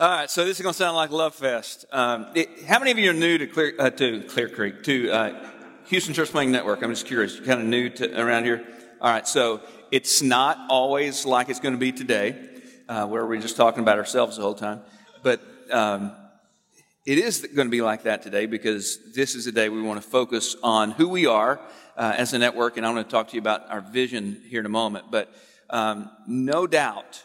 All right, so this is going to sound like Love Fest. Um, it, how many of you are new to Clear, uh, to Clear Creek, to uh, Houston Church Planting Network? I'm just curious. You're kind of new to around here. All right, so it's not always like it's going to be today, uh, where we're just talking about ourselves the whole time. But um, it is going to be like that today because this is a day we want to focus on who we are uh, as a network, and I'm going to talk to you about our vision here in a moment. But um, no doubt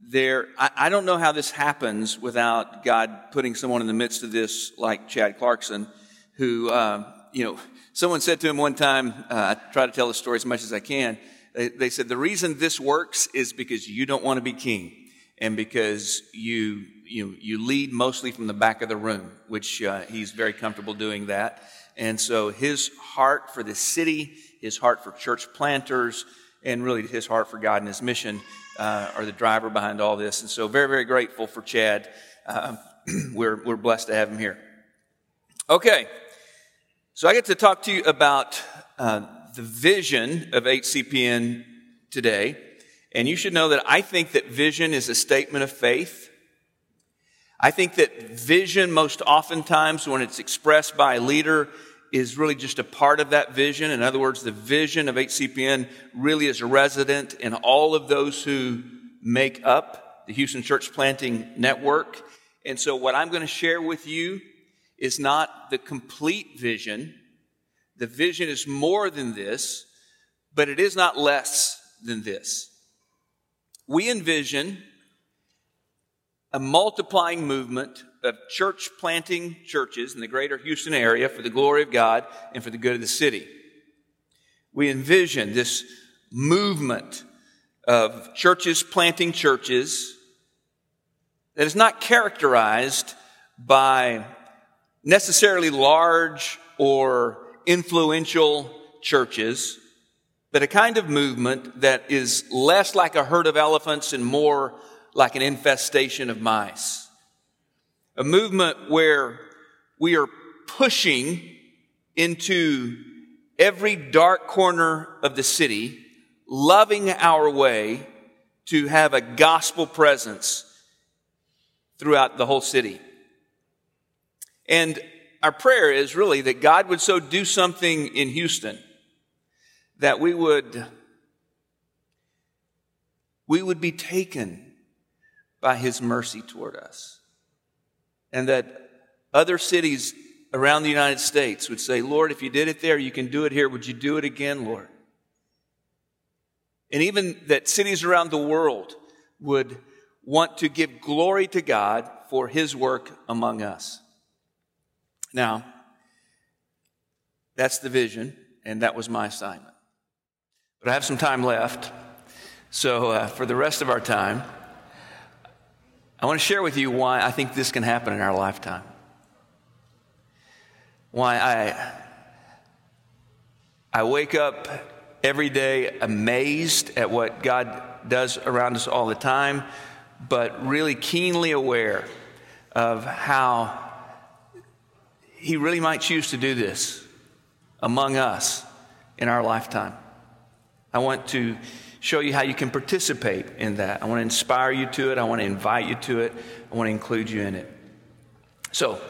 there, I, I, don't know how this happens without God putting someone in the midst of this, like Chad Clarkson, who, uh, you know, someone said to him one time, uh, I try to tell the story as much as I can. They, they said, the reason this works is because you don't want to be king and because you, you, you lead mostly from the back of the room, which uh, he's very comfortable doing that. And so his heart for the city, his heart for church planters, and really his heart for God and his mission uh, are the driver behind all this. And so, very, very grateful for Chad. Uh, we're, we're blessed to have him here. Okay, so I get to talk to you about uh, the vision of HCPN today. And you should know that I think that vision is a statement of faith. I think that vision, most oftentimes, when it's expressed by a leader, is really just a part of that vision. In other words, the vision of HCPN really is resident in all of those who make up the Houston Church Planting Network. And so, what I'm going to share with you is not the complete vision. The vision is more than this, but it is not less than this. We envision a multiplying movement of church planting churches in the greater Houston area for the glory of God and for the good of the city. We envision this movement of churches planting churches that is not characterized by necessarily large or influential churches, but a kind of movement that is less like a herd of elephants and more like an infestation of mice a movement where we are pushing into every dark corner of the city, loving our way to have a gospel presence throughout the whole city. And our prayer is really that God would so do something in Houston that we would we would be taken by his mercy toward us and that other cities around the United States would say, Lord, if you did it there, you can do it here. Would you do it again, Lord? And even that cities around the world would want to give glory to God for his work among us. Now, that's the vision, and that was my assignment. But I have some time left. So, uh, for the rest of our time, I want to share with you why I think this can happen in our lifetime. Why I, I wake up every day amazed at what God does around us all the time, but really keenly aware of how He really might choose to do this among us in our lifetime. I want to show you how you can participate in that. I want to inspire you to it. I want to invite you to it. I want to include you in it. So,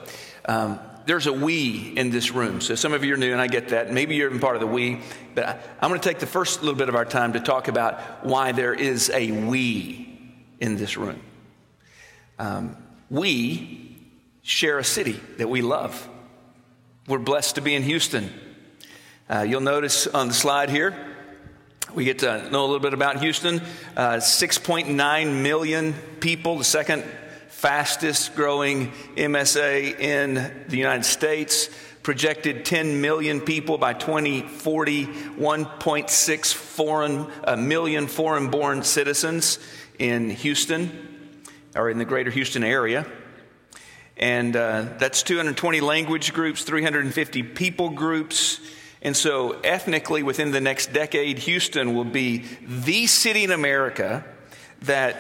um, there's a we in this room. So some of you are new, and I get that. Maybe you're even part of the we, but I, am going to take the first little bit of our time to talk about why there is a we in this room. Um, we share a city that we love. We're blessed to be in Houston. Uh, you'll notice on the slide here, we get to know a little bit about Houston. Uh, 6.9 million people, the second fastest growing MSA in the United States. Projected 10 million people by 2040, 1.6 foreign, uh, million foreign born citizens in Houston or in the greater Houston area. And uh, that's 220 language groups, 350 people groups. And so, ethnically, within the next decade, Houston will be the city in America that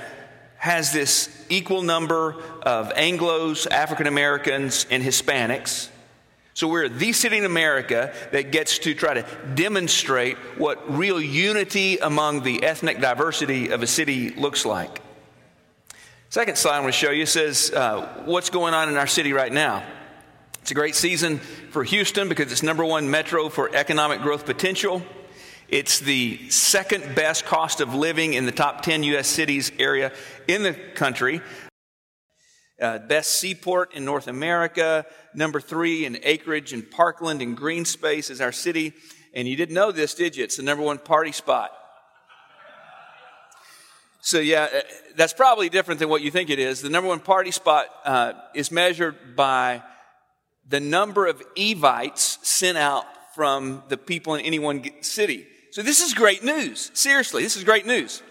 has this equal number of Anglos, African Americans, and Hispanics. So, we're the city in America that gets to try to demonstrate what real unity among the ethnic diversity of a city looks like. Second slide I want to show you says uh, what's going on in our city right now. It's a great season for Houston because it's number one metro for economic growth potential. It's the second best cost of living in the top 10 U.S. cities area in the country. Uh, best seaport in North America. Number three in acreage and parkland and green space is our city. And you didn't know this, did you? It's the number one party spot. So, yeah, uh, that's probably different than what you think it is. The number one party spot uh, is measured by the number of Evites sent out from the people in any one city. So, this is great news. Seriously, this is great news.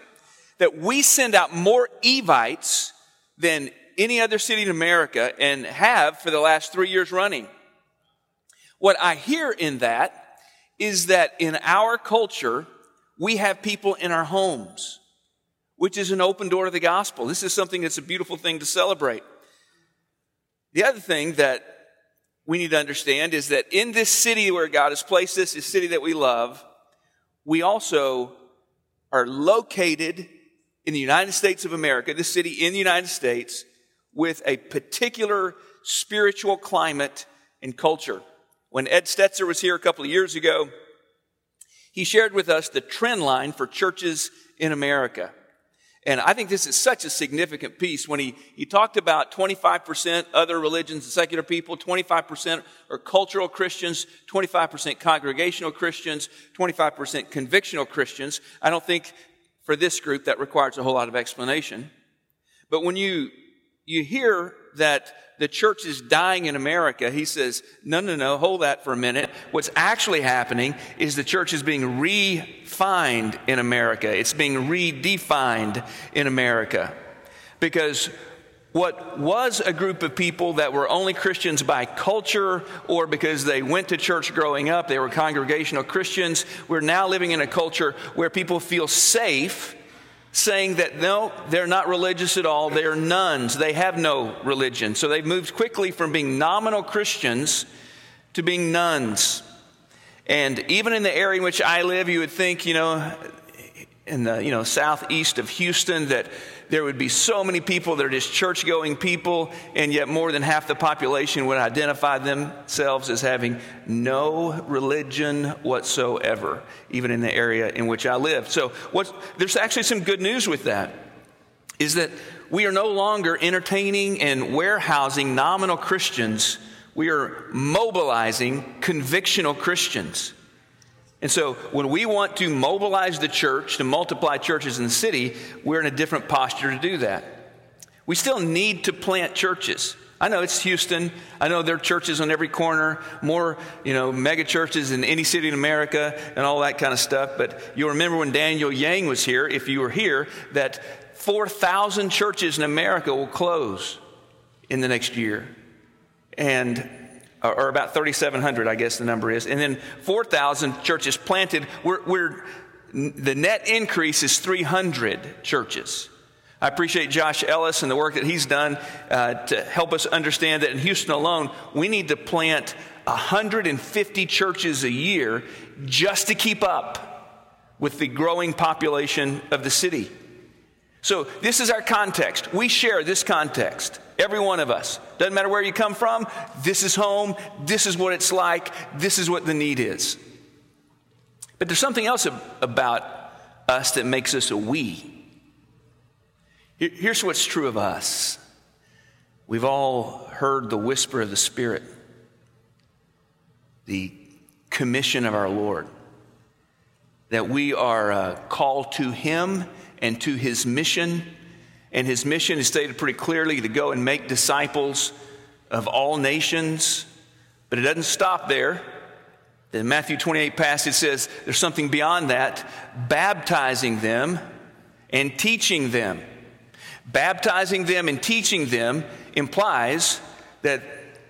That we send out more Evites than any other city in America and have for the last three years running. What I hear in that is that in our culture, we have people in our homes which is an open door to the gospel. This is something that's a beautiful thing to celebrate. The other thing that we need to understand is that in this city where God has placed us, this city that we love, we also are located in the United States of America, this city in the United States, with a particular spiritual climate and culture. When Ed Stetzer was here a couple of years ago, he shared with us the trend line for churches in America. And I think this is such a significant piece when he, he talked about 25% other religions and secular people, 25% are cultural Christians, 25% congregational Christians, 25% convictional Christians. I don't think for this group that requires a whole lot of explanation. But when you, you hear that the church is dying in America, he says, no, no, no, hold that for a minute. What's actually happening is the church is being refined in America. It's being redefined in America. Because what was a group of people that were only Christians by culture or because they went to church growing up, they were congregational Christians, we're now living in a culture where people feel safe saying that no, they're not religious at all. They're nones. They have no religion. So they've moved quickly from being nominal Christians to being nones. And even in the area in which I live, you would think, you know, in the you know southeast of Houston that there would be so many people that are just church going people, and yet more than half the population would identify themselves as having no religion whatsoever, even in the area in which I live. So, there's actually some good news with that is that we are no longer entertaining and warehousing nominal Christians, we are mobilizing convictional Christians. And so when we want to mobilize the church to multiply churches in the city, we're in a different posture to do that. We still need to plant churches. I know it's Houston. I know there are churches on every corner, more, you know, mega churches in any city in America and all that kind of stuff. But you'll remember when Daniel Yang was here, if you were here, that 4,000 churches in America will close in the next year. And or about 3,700, I guess the number is, and then 4,000 churches planted. We're, we're, the net increase is 300 churches. I appreciate Josh Ellis and the work that he's done uh, to help us understand that in Houston alone, we need to plant 150 churches a year just to keep up with the growing population of the city. So, this is our context. We share this context. Every one of us. Doesn't matter where you come from, this is home, this is what it's like, this is what the need is. But there's something else about us that makes us a we. Here's what's true of us we've all heard the whisper of the Spirit, the commission of our Lord, that we are uh, called to Him and to His mission and his mission is stated pretty clearly to go and make disciples of all nations. But it doesn't stop there. The Matthew 28 passage says there's something beyond that baptizing them and teaching them. Baptizing them and teaching them implies that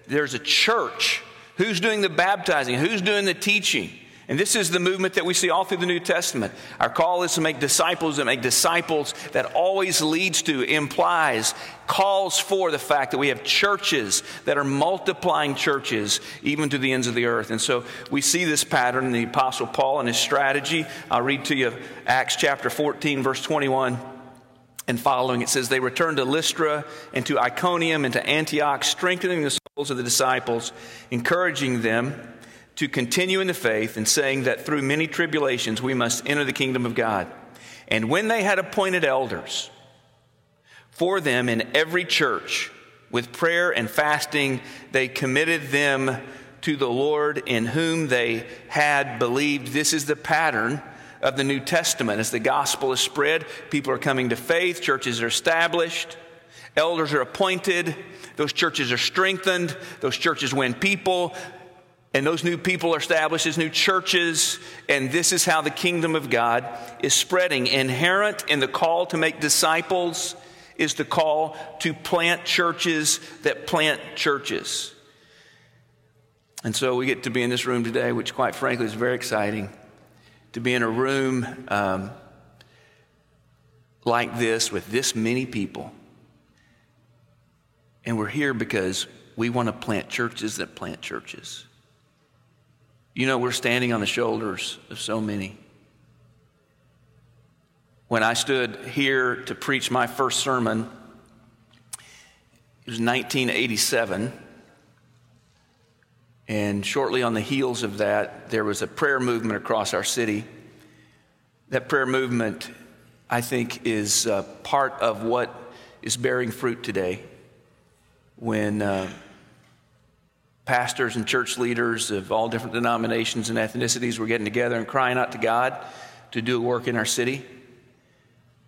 there's a church. Who's doing the baptizing? Who's doing the teaching? And this is the movement that we see all through the New Testament. Our call is to make disciples and make disciples that always leads to, implies, calls for the fact that we have churches that are multiplying churches even to the ends of the earth. And so we see this pattern in the Apostle Paul and his strategy. I'll read to you Acts chapter 14, verse 21. and following, it says, They returned to Lystra and to Iconium and to Antioch, strengthening the souls of the disciples, encouraging them to continue in the faith, and saying that through many tribulations we must enter the kingdom of God. And when they had appointed elders for them in every church, with prayer and fasting, they committed them to the Lord in whom they had believed. This is the pattern of the New Testament. As the gospel is spread, people are coming to faith, churches are established, elders are appointed, those churches are strengthened, those churches win people, and those new people are established as new churches, and this is how the kingdom of God is spreading. Inherent in the call to make disciples is the call to plant churches that plant churches. And so we get to be in this room today, which, quite frankly, is very exciting to be in a room um, like this with this many people. And we're here because we want to plant churches that plant churches. You know, we're standing on the shoulders of so many. When I stood here to preach my first sermon, it was 1987. And shortly on the heels of that, there was a prayer movement across our city. That prayer movement, I think, is uh, part of what is bearing fruit today. When uh, pastors and church leaders of all different denominations and ethnicities were getting together and crying out to God to do a work in our city.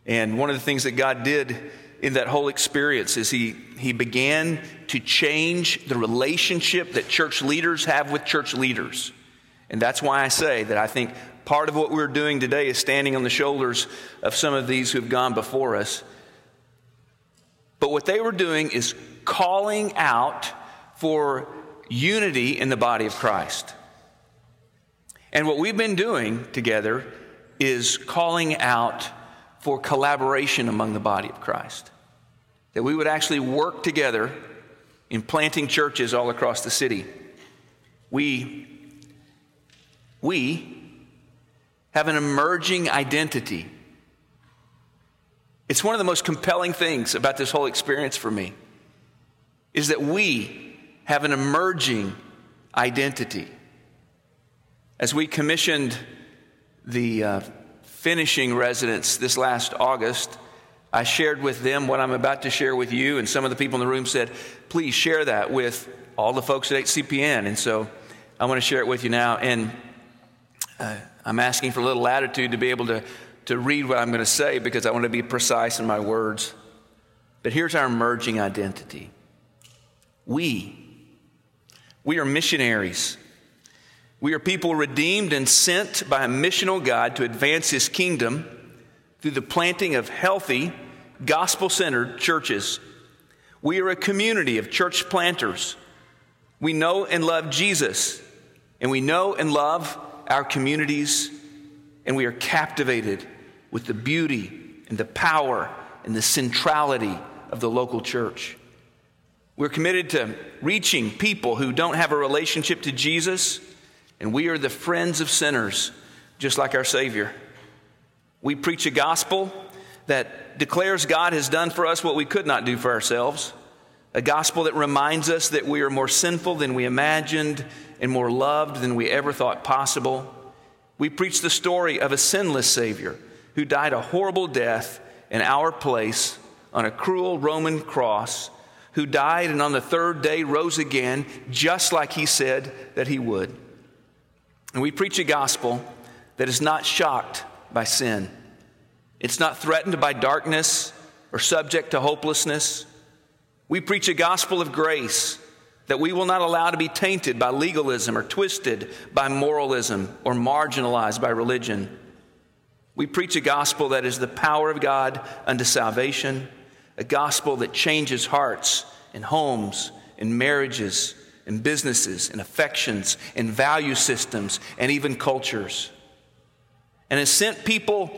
And one of the things that God did in that whole experience is he, he began to change the relationship that church leaders have with church leaders. And that's why I say that I think part of what we're doing today is standing on the shoulders of some of these who've gone before us. But what they were doing is calling out for unity in the body of Christ. And what we've been doing together is calling out for collaboration among the body of Christ. That we would actually work together in planting churches all across the city. We, we have an emerging identity. It's one of the most compelling things about this whole experience for me is that we have an emerging identity. As we commissioned the uh, finishing residents this last August, I shared with them what I'm about to share with you, and some of the people in the room said, please share that with all the folks at HCPN. And so I want to share it with you now. And uh, I'm asking for a little latitude to be able to, to read what I'm going to say because I want to be precise in my words. But here's our emerging identity we, we are missionaries we are people redeemed and sent by a missional God to advance his kingdom through the planting of healthy, gospel centered churches. We are a community of church planters. We know and love Jesus, and we know and love our communities, and we are captivated with the beauty and the power and the centrality of the local church. We're committed to reaching people who don't have a relationship to Jesus and we are the friends of sinners, just like our Savior. We preach a gospel that declares God has done for us what we could not do for ourselves, a gospel that reminds us that we are more sinful than we imagined and more loved than we ever thought possible. We preach the story of a sinless Savior who died a horrible death in our place on a cruel Roman cross, who died and on the third day rose again, just like he said that he would. And we preach a gospel that is not shocked by sin. It's not threatened by darkness or subject to hopelessness. We preach a gospel of grace that we will not allow to be tainted by legalism or twisted by moralism or marginalized by religion. We preach a gospel that is the power of God unto salvation, a gospel that changes hearts and homes and marriages and businesses and affections and value systems and even cultures. And as sent people,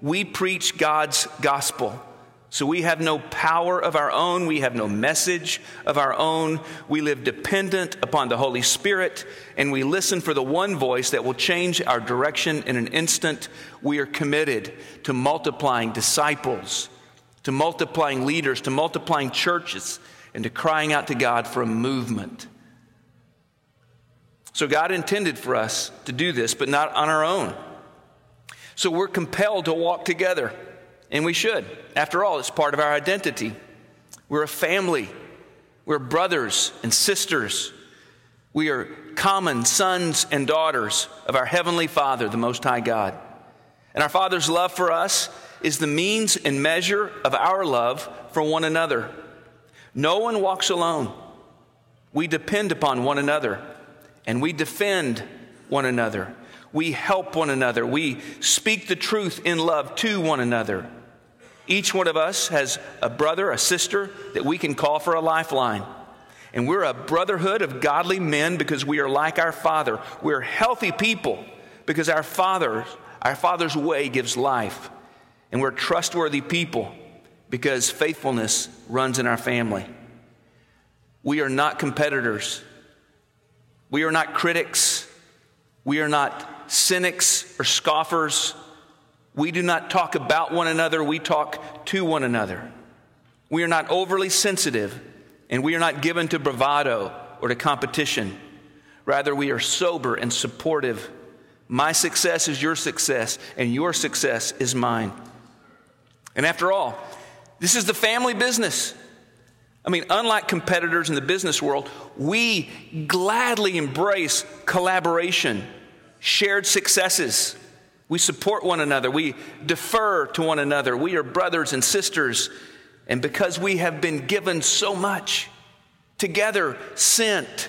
we preach God's gospel. So we have no power of our own. We have no message of our own. We live dependent upon the Holy Spirit and we listen for the one voice that will change our direction in an instant. We are committed to multiplying disciples to multiplying leaders, to multiplying churches, and to crying out to God for a movement. So God intended for us to do this, but not on our own. So we're compelled to walk together, and we should. After all, it's part of our identity. We're a family, we're brothers and sisters. We are common sons and daughters of our Heavenly Father, the Most High God. And our Father's love for us is the means and measure of our love for one another. No one walks alone. We depend upon one another and we defend one another. We help one another. We speak the truth in love to one another. Each one of us has a brother, a sister that we can call for a lifeline. And we're a brotherhood of godly men because we are like our Father. We're healthy people because our Father, our Father's way gives life. And we're trustworthy people because faithfulness runs in our family. We are not competitors. We are not critics. We are not cynics or scoffers. We do not talk about one another, we talk to one another. We are not overly sensitive, and we are not given to bravado or to competition. Rather, we are sober and supportive. My success is your success, and your success is mine. And after all, this is the family business. I mean, unlike competitors in the business world, we gladly embrace collaboration, shared successes. We support one another. We defer to one another. We are brothers and sisters. And because we have been given so much, together sent,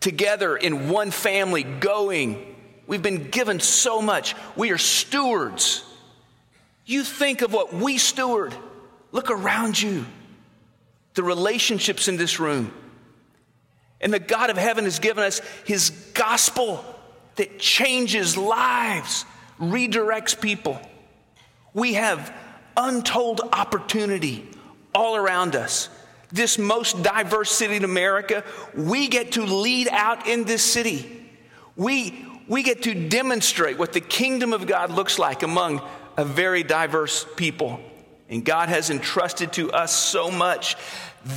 together in one family going, we've been given so much. We are stewards. You think of what we steward. Look around you the relationships in this room. And the God of heaven has given us his gospel that changes lives, redirects people. We have untold opportunity all around us. This most diverse city in America, we get to lead out in this city. We, we get to demonstrate what the kingdom of God looks like among a very diverse people. And God has entrusted to us so much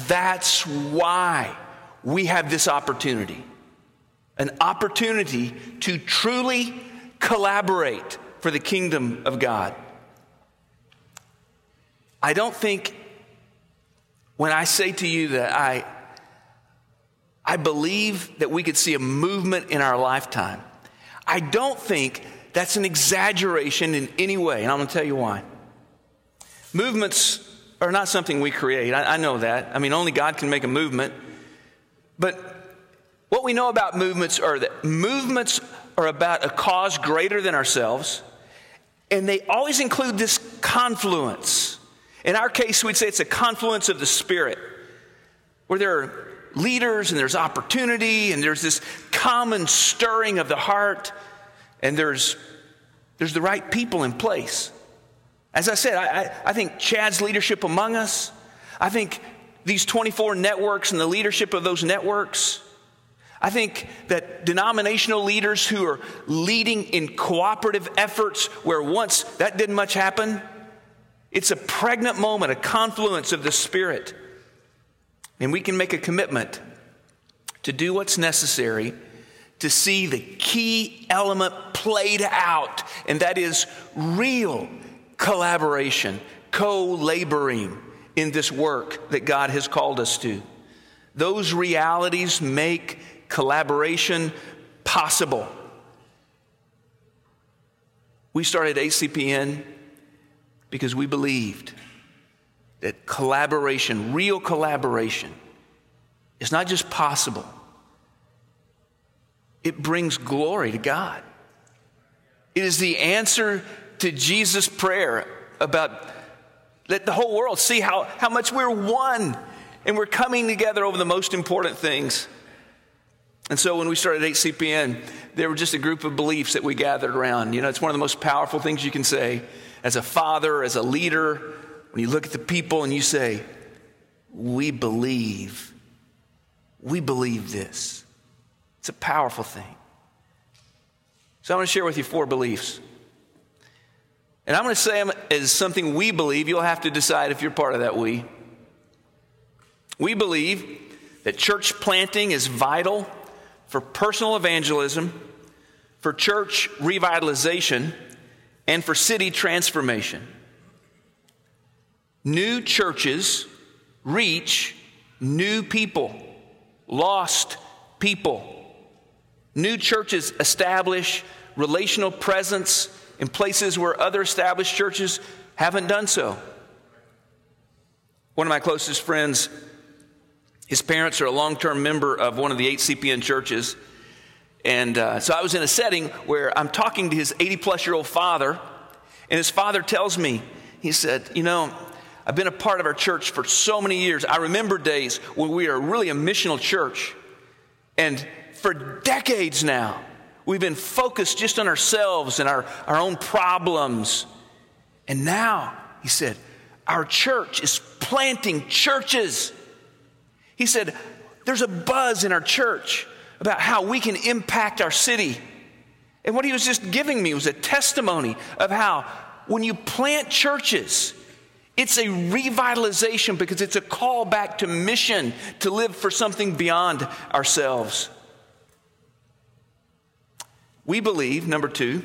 that's why we have this opportunity an opportunity to truly collaborate for the kingdom of God. I don't think when I say to you that I, I believe that we could see a movement in our lifetime, I don't think that's an exaggeration in any way, and I'm going to tell you why. Movements are not something we create. I, I know that. I mean, only God can make a movement. But what we know about movements are that movements are about a cause greater than ourselves, and they always include this confluence. In our case, we'd say it's a confluence of the Spirit, where there are leaders and there's opportunity and there's this common stirring of the heart and there's, there's the right people in place. As I said, I, I, think Chad's leadership among us, I think these 24 networks and the leadership of those networks, I think that denominational leaders who are leading in cooperative efforts where once that didn't much happen, it's a pregnant moment, a confluence of the Spirit. And we can make a commitment to do what's necessary to see the key element played out, and that is real collaboration, co laboring in this work that God has called us to. Those realities make collaboration possible. We started HCPN because we believed that collaboration, real collaboration, is not just possible, it brings glory to God. It is the answer to Jesus' prayer about let the whole world see how, how much we're one and we're coming together over the most important things. And so when we started HCPN, there were just a group of beliefs that we gathered around. You know, it's one of the most powerful things you can say as a father, as a leader, when you look at the people and you say, We believe. We believe this. It's a powerful thing. So I'm going to share with you four beliefs And I'm going to say them as something we believe. You'll have to decide if you're part of that we. We believe that church planting is vital for personal evangelism, for church revitalization, and for city transformation. New churches reach new people, lost people. New churches establish relational presence in places where other established churches haven't done so. One of my closest friends, his parents are a long term member of one of the HCPN churches. And uh, so I was in a setting where I'm talking to his 80 plus year old father, and his father tells me, he said, You know, I've been a part of our church for so many years. I remember days when we were really a missional church. And for decades now, we've been focused just on ourselves and our, our own problems. And now, he said, our church is planting churches. He said, there's a buzz in our church about how we can impact our city. And what he was just giving me was a testimony of how when you plant churches, it's a revitalization because it's a call back to mission to live for something beyond ourselves. We believe, number two,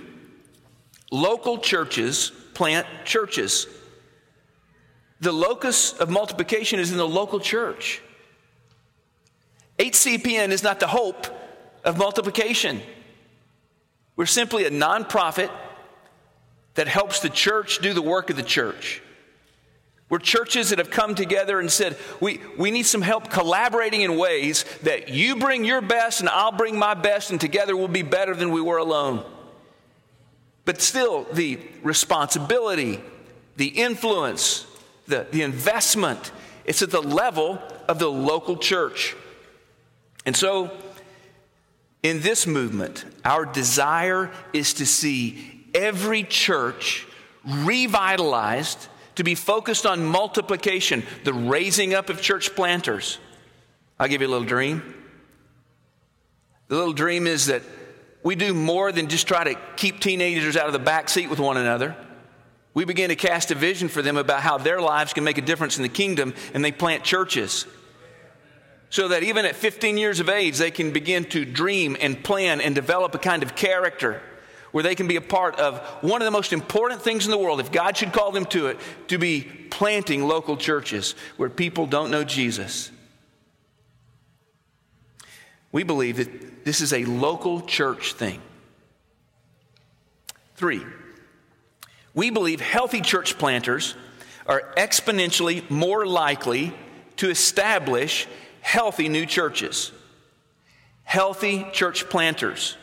local churches plant churches. The locus of multiplication is in the local church. HCPN is not the hope of multiplication. We're simply a nonprofit that helps the church do the work of the church. We're churches that have come together and said, we, we need some help collaborating in ways that you bring your best and I'll bring my best, and together we'll be better than we were alone. But still, the responsibility, the influence, the, the investment, it's at the level of the local church. And so, in this movement, our desire is to see every church revitalized to be focused on multiplication, the raising up of church planters. I'll give you a little dream. The little dream is that we do more than just try to keep teenagers out of the back seat with one another. We begin to cast a vision for them about how their lives can make a difference in the kingdom, and they plant churches. So that even at 15 years of age, they can begin to dream and plan and develop a kind of character where they can be a part of one of the most important things in the world, if God should call them to it, to be planting local churches where people don't know Jesus. We believe that this is a local church thing. Three, we believe healthy church planters are exponentially more likely to establish healthy new churches. Healthy church planters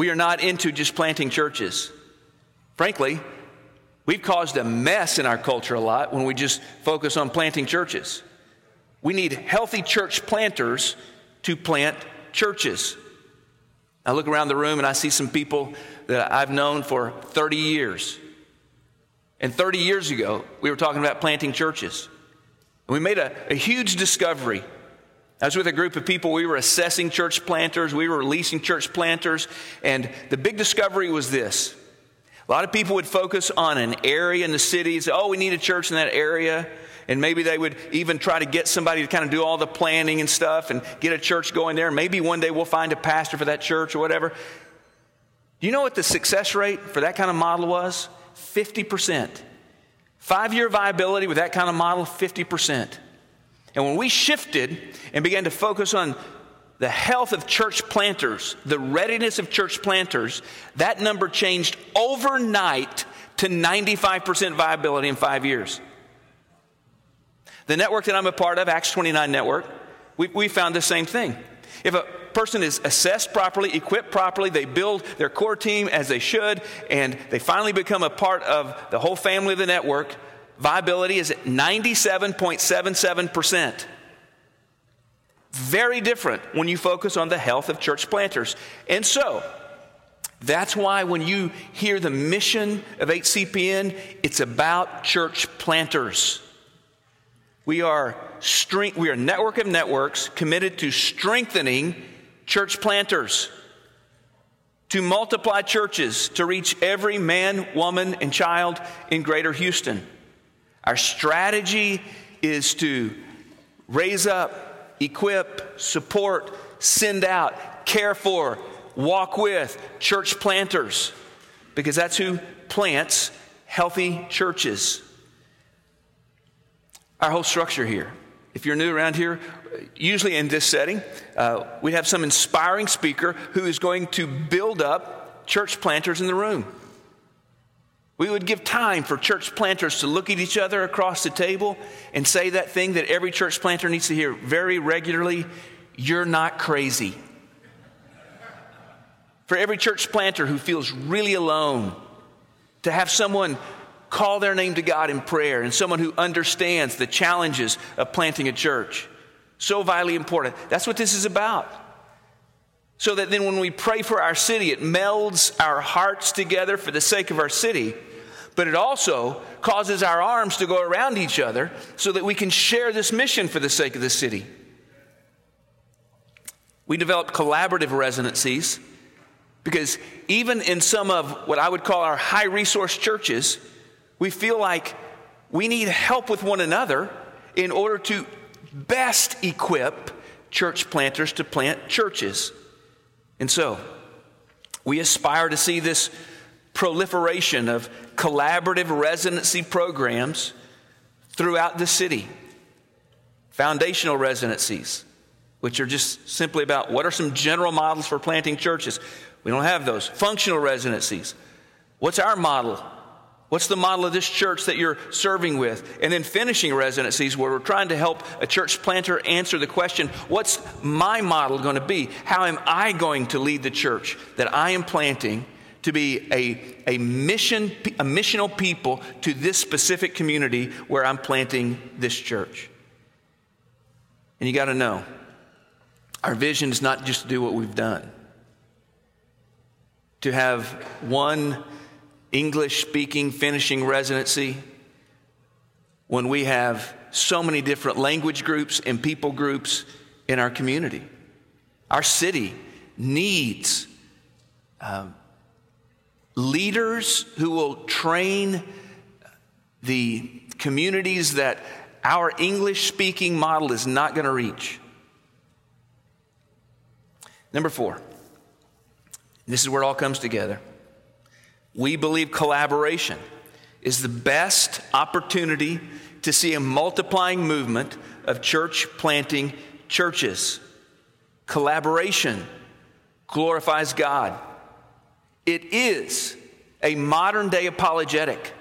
we are not into just planting churches. Frankly, we've caused a mess in our culture a lot when we just focus on planting churches. We need healthy church planters to plant churches. I look around the room and I see some people that I've known for 30 years. And 30 years ago, we were talking about planting churches. And we made a, a huge discovery I was with a group of people. We were assessing church planters, we were releasing church planters, and the big discovery was this. A lot of people would focus on an area in the cities. Oh, we need a church in that area. And maybe they would even try to get somebody to kind of do all the planning and stuff and get a church going there. Maybe one day we'll find a pastor for that church or whatever. Do you know what the success rate for that kind of model was? 50%. Five year viability with that kind of model, 50%. And when we shifted and began to focus on the health of church planters, the readiness of church planters, that number changed overnight to 95% viability in five years. The network that I'm a part of, Acts 29 Network, we, we found the same thing. If a person is assessed properly, equipped properly, they build their core team as they should, and they finally become a part of the whole family of the network, viability is at 97.77%. Very different when you focus on the health of church planters. And so, that's why when you hear the mission of HCPN, it's about church planters. We are, we are a network of networks committed to strengthening church planters. to multiply churches to reach every man, woman, and child in greater Houston. Our strategy is to raise up, equip, support, send out, care for, walk with church planters, because that's who plants healthy churches. Our whole structure here. If you're new around here, usually in this setting, uh, we have some inspiring speaker who is going to build up church planters in the room. We would give time for church planters to look at each other across the table and say that thing that every church planter needs to hear very regularly You're not crazy. For every church planter who feels really alone, to have someone call their name to God in prayer and someone who understands the challenges of planting a church. So vitally important. That's what this is about. So that then when we pray for our city, it melds our hearts together for the sake of our city, but it also causes our arms to go around each other so that we can share this mission for the sake of the city. We develop collaborative residencies because even in some of what I would call our high resource churches, we feel like we need help with one another in order to best equip church planters to plant churches. And so, we aspire to see this proliferation of collaborative residency programs throughout the city. Foundational residencies, which are just simply about what are some general models for planting churches. We don't have those. Functional residencies. What's our model? What's the model of this church that you're serving with? And then finishing residencies where we're trying to help a church planter answer the question what's my model going to be? How am I going to lead the church that I am planting to be a, a mission a missional people to this specific community where I'm planting this church? And you got to know our vision is not just to do what we've done, to have one English speaking finishing residency when we have so many different language groups and people groups in our community. Our city needs um, leaders who will train the communities that our English speaking model is not going to reach. Number four, this is where it all comes together. We believe collaboration is the best opportunity to see a multiplying movement of church planting churches. Collaboration glorifies God. It is a modern day apologetic.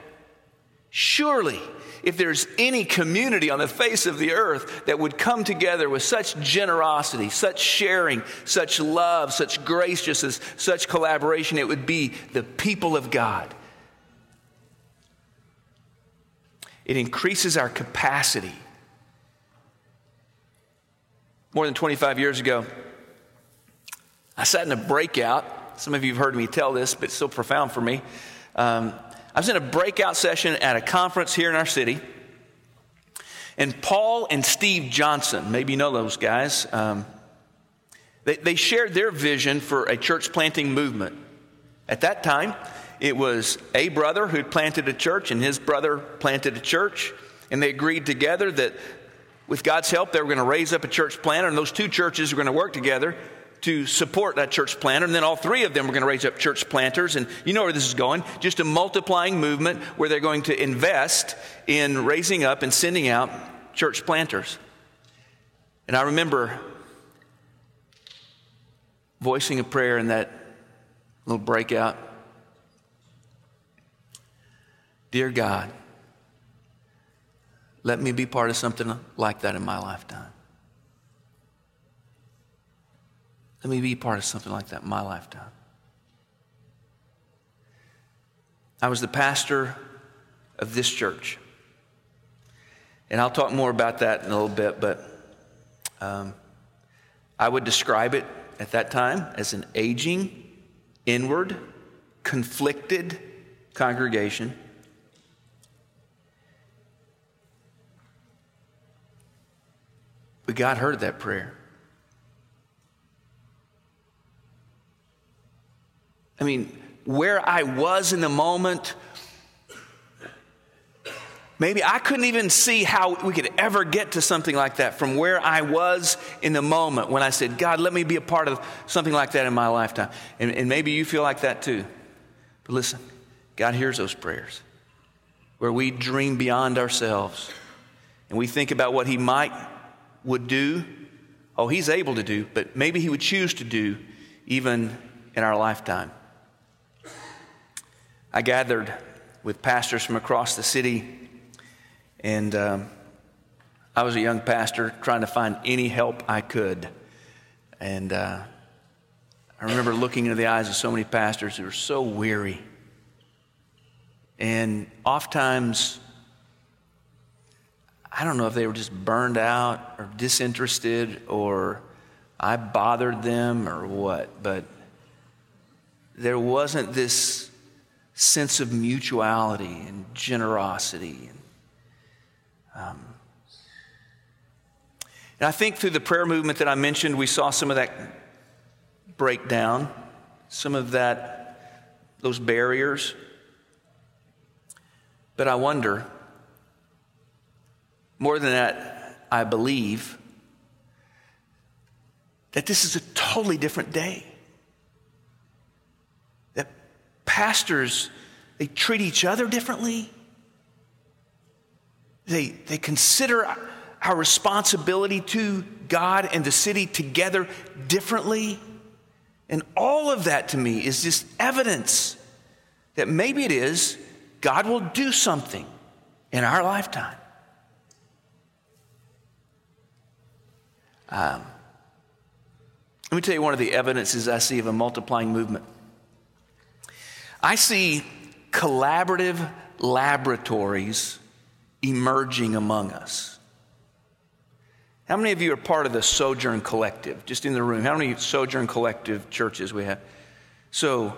Surely, if there's any community on the face of the earth that would come together with such generosity, such sharing, such love, such graciousness, such collaboration, it would be the people of God. It increases our capacity. More than 25 years ago, I sat in a breakout. Some of you have heard me tell this, but it's so profound for me. Um, I was in a breakout session at a conference here in our city. And Paul and Steve Johnson, maybe you know those guys, um, they, they shared their vision for a church planting movement. At that time, it was a brother who planted a church, and his brother planted a church. And they agreed together that with God's help, they were going to raise up a church planter, and those two churches were going to work together to support that church planter. And then all three of them are going to raise up church planters. And you know where this is going just a multiplying movement where they're going to invest in raising up and sending out church planters. And I remember voicing a prayer in that little breakout Dear God, let me be part of something like that in my lifetime. Let me be part of something like that in my lifetime. I was the pastor of this church. And I'll talk more about that in a little bit, but um, I would describe it at that time as an aging, inward, conflicted congregation. But God heard that prayer. I mean, where I was in the moment, maybe I couldn't even see how we could ever get to something like that from where I was in the moment when I said, God, let me be a part of something like that in my lifetime. And, and maybe you feel like that too. But listen, God hears those prayers where we dream beyond ourselves and we think about what He might would do. Oh, He's able to do, but maybe He would choose to do even in our lifetime. I gathered with pastors from across the city, and um, I was a young pastor trying to find any help I could. And uh, I remember looking into the eyes of so many pastors who were so weary. And oftentimes, I don't know if they were just burned out or disinterested or I bothered them or what, but there wasn't this sense of mutuality and generosity. And, um, and I think through the prayer movement that I mentioned, we saw some of that break down, some of that, those barriers. But I wonder, more than that, I believe that this is a totally different day pastors, they treat each other differently. They, they consider our responsibility to God and the city together differently. And all of that to me is just evidence that maybe it is God will do something in our lifetime. Um, let me tell you one of the evidences I see of a multiplying movement. I see collaborative laboratories emerging among us. How many of you are part of the Sojourn Collective? Just in the room, how many Sojourn Collective churches we have? So,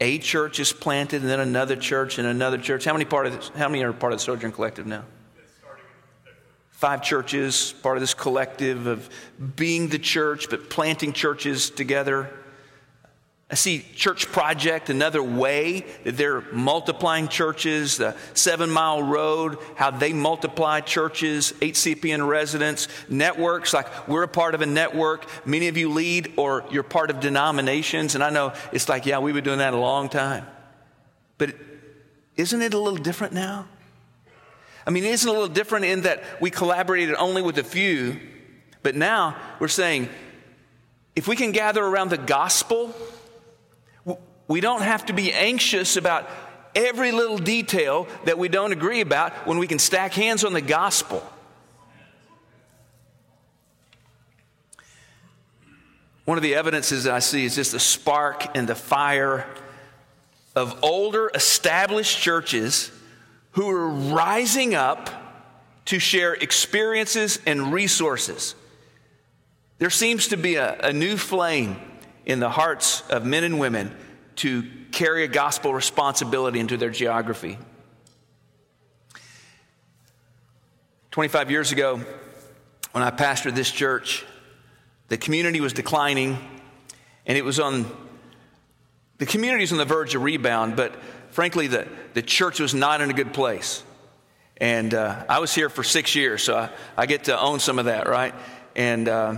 a church is planted, and then another church, and another church. How many part of this, How many are part of the Sojourn Collective now? Five churches, part of this collective of being the church, but planting churches together. I see Church Project, another way that they're multiplying churches, the Seven Mile Road, how they multiply churches, HCPN residents, networks, like we're a part of a network. Many of you lead or you're part of denominations. And I know it's like, yeah, we've been doing that a long time. But isn't it a little different now? I mean, isn't it a little different in that we collaborated only with a few, but now we're saying, if we can gather around the gospel, we don't have to be anxious about every little detail that we don't agree about when we can stack hands on the gospel. One of the evidences that I see is just the spark and the fire of older established churches who are rising up to share experiences and resources. There seems to be a, a new flame in the hearts of men and women to carry a gospel responsibility into their geography. 25 years ago, when I pastored this church, the community was declining, and it was on the community was on the verge of rebound, but frankly, the, the church was not in a good place. And uh, I was here for six years, so I, I, get to own some of that, right? And, uh,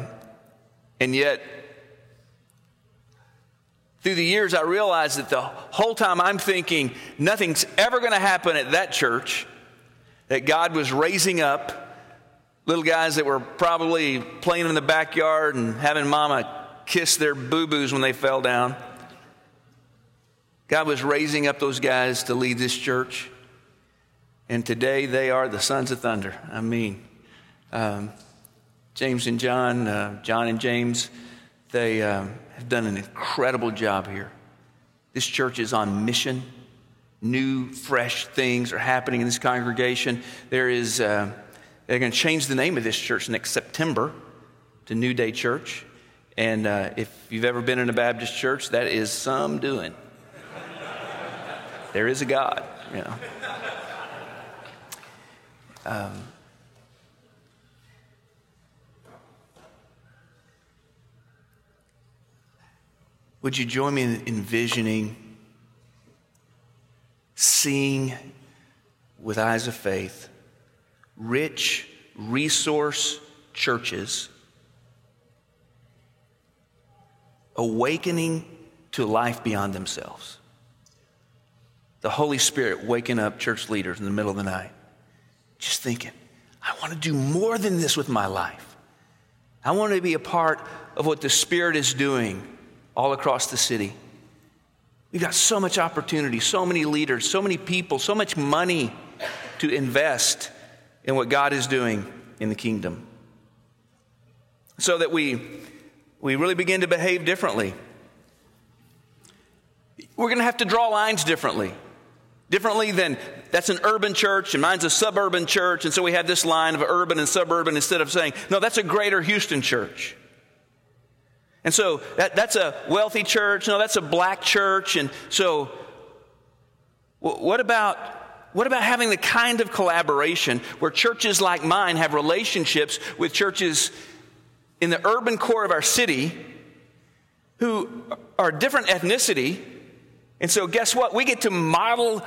and yet, through the years, I realized that the whole time I'm thinking nothing's ever going to happen at that church, that God was raising up little guys that were probably playing in the backyard and having mama kiss their boo boos when they fell down. God was raising up those guys to lead this church. And today they are the sons of thunder. I mean, um, James and John, uh, John and James, they. Um, have done an incredible job here. This church is on mission. New, fresh things are happening in this congregation. There is, uh, they're going to change the name of this church next September to New Day Church. And uh, if you've ever been in a Baptist church, that is some doing. there is a God, you know. Um, would you join me in envisioning, seeing with eyes of faith, rich resource churches awakening to life beyond themselves? The Holy Spirit waking up church leaders in the middle of the night, just thinking, I want to do more than this with my life. I want to be a part of what the Spirit is doing all across the city. We've got so much opportunity, so many leaders, so many people, so much money to invest in what God is doing in the kingdom. So that we, we really begin to behave differently. We're going to have to draw lines differently. Differently than that's an urban church and mine's a suburban church. And so we have this line of urban and suburban instead of saying, no, that's a greater Houston church. And so that, that's a wealthy church. No, that's a black church. And so what about, what about having the kind of collaboration where churches like mine have relationships with churches in the urban core of our city who are different ethnicity and so, guess what? We get to model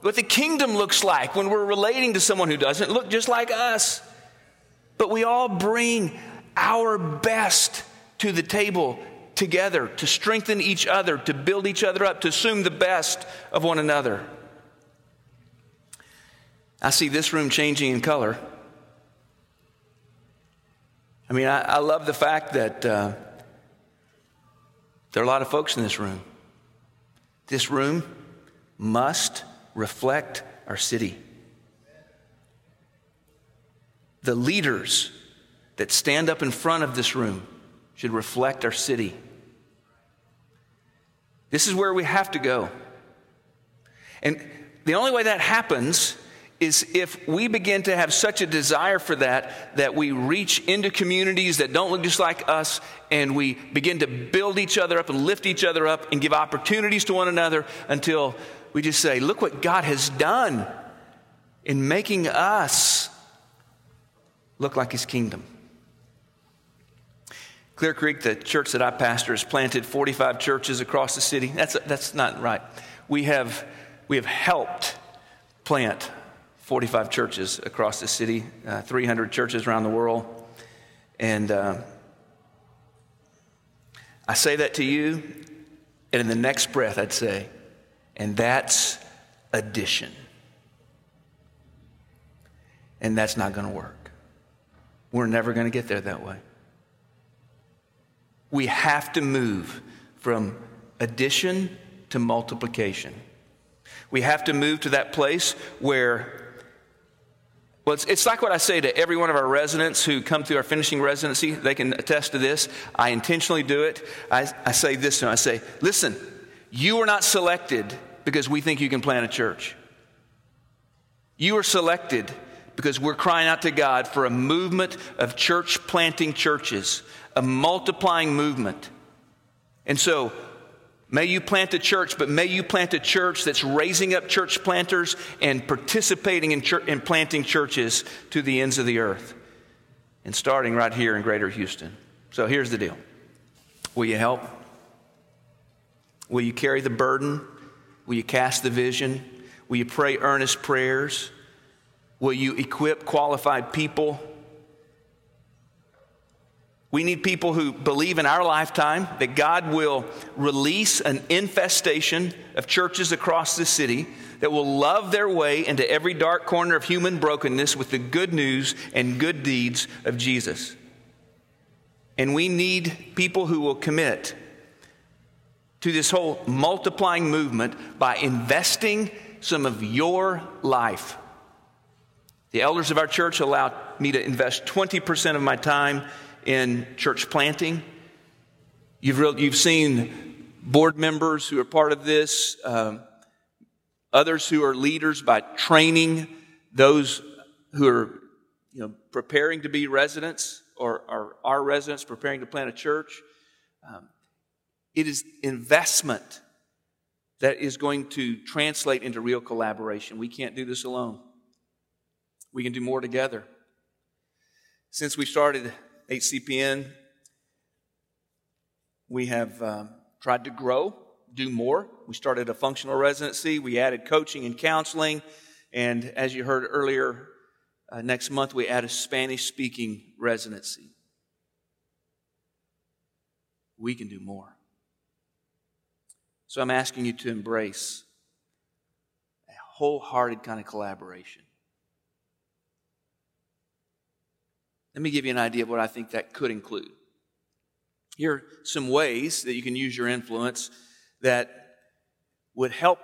what the kingdom looks like when we're relating to someone who doesn't look just like us. But we all bring our best to the table together to strengthen each other, to build each other up, to assume the best of one another. I see this room changing in color. I mean, I, I love the fact that uh, there are a lot of folks in this room. This room must reflect our city. The leaders that stand up in front of this room should reflect our city. This is where we have to go. And the only way that happens is if we begin to have such a desire for that, that we reach into communities that don't look just like us and we begin to build each other up and lift each other up and give opportunities to one another until we just say, Look what God has done in making us look like His kingdom. Clear Creek, the church that I pastor, has planted 45 churches across the city. That's, that's not right. We have, we have helped plant 45 churches across the city, uh, 300 churches around the world. And uh, I say that to you, and in the next breath, I'd say, and that's addition. And that's not going to work. We're never going to get there that way. We have to move from addition to multiplication. We have to move to that place where well, it's, it's, like what I say to every one of our residents who come through our finishing residency. They can attest to this. I intentionally do it. I, I say this them I say, listen, you were not selected because we think you can plant a church. You are selected because we're crying out to God for a movement of church planting churches, a multiplying movement. And so May you plant a church, but may you plant a church that's raising up church planters and participating in, church, in planting churches to the ends of the earth. And starting right here in Greater Houston. So here's the deal Will you help? Will you carry the burden? Will you cast the vision? Will you pray earnest prayers? Will you equip qualified people? We need people who believe in our lifetime that God will release an infestation of churches across the city that will love their way into every dark corner of human brokenness with the good news and good deeds of Jesus. And we need people who will commit to this whole multiplying movement by investing some of your life. The elders of our church allowed me to invest 20% of my time in church planting. You've, you've seen board members who are part of this, um, others who are leaders by training those who are you know, preparing to be residents or, or are residents preparing to plant a church. Um, it is investment that is going to translate into real collaboration. We can't do this alone. We can do more together. Since we started HCPN, we have um, tried to grow, do more. We started a functional residency. We added coaching and counseling. And as you heard earlier, uh, next month we add a Spanish speaking residency. We can do more. So I'm asking you to embrace a wholehearted kind of collaboration. Let me give you an idea of what I think that could include. Here are some ways that you can use your influence that would help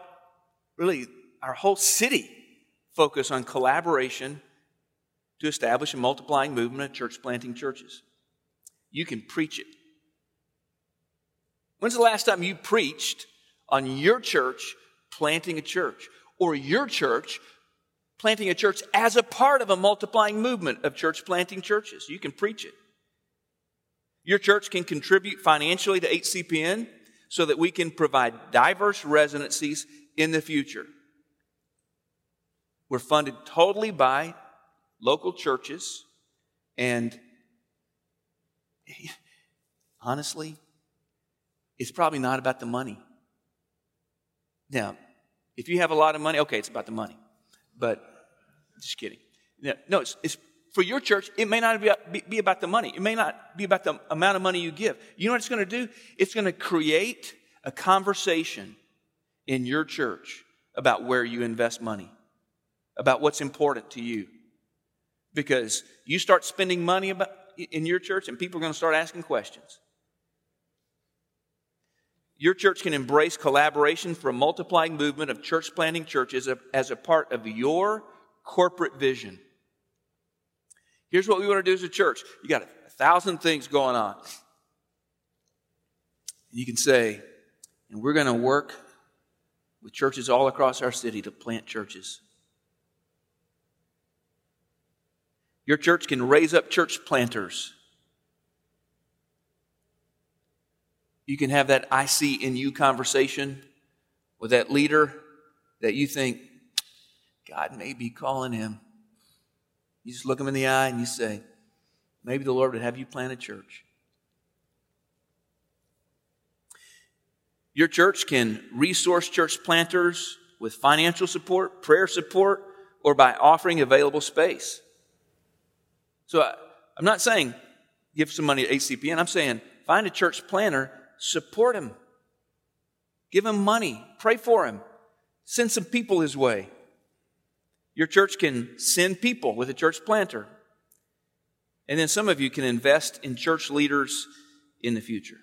really our whole city focus on collaboration to establish a multiplying movement of church planting churches. You can preach it. When's the last time you preached on your church planting a church or your church planting a church as a part of a multiplying movement of church planting churches. You can preach it. Your church can contribute financially to HCPN so that we can provide diverse residencies in the future. We're funded totally by local churches, and honestly, it's probably not about the money. Now, if you have a lot of money, okay, it's about the money. But just kidding. No, it's, it's for your church. It may not be, be about the money. It may not be about the amount of money you give. You know what it's going to do? It's going to create a conversation in your church about where you invest money, about what's important to you. Because you start spending money about, in your church, and people are going to start asking questions. Your church can embrace collaboration for a multiplying movement of church planting churches as a part of your corporate vision. Here's what we want to do as a church. You got a thousand things going on. You can say, and we're going to work with churches all across our city to plant churches. Your church can raise up church planters You can have that I see in you conversation with that leader that you think God may be calling him. You just look him in the eye and you say, maybe the Lord would have you plant a church. Your church can resource church planters with financial support, prayer support, or by offering available space. So I, am not saying give some money to HCPN. I'm saying find a church planter support him. Give him money. Pray for him. Send some people his way. Your church can send people with a church planter. And then some of you can invest in church leaders in the future.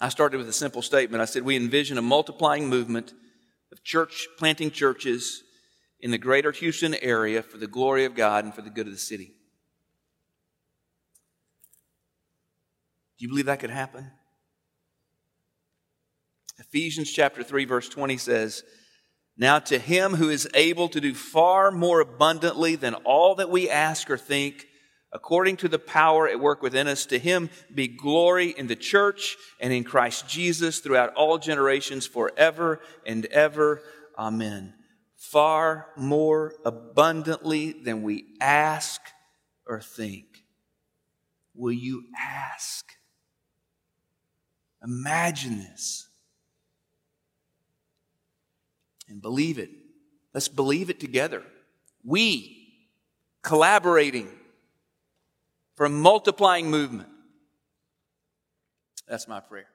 I started with a simple statement. I said, We envision a multiplying movement of church planting churches in the greater Houston area for the glory of God and for the good of the city. Do you believe that could happen? Ephesians chapter 3 verse 20 says, Now to him who is able to do far more abundantly than all that we ask or think, according to the power at work within us, to him be glory in the church and in Christ Jesus throughout all generations forever and ever. Amen. Far more abundantly than we ask or think. Will you ask? Imagine this. And believe it. Let's believe it together. We collaborating for a multiplying movement. That's my prayer.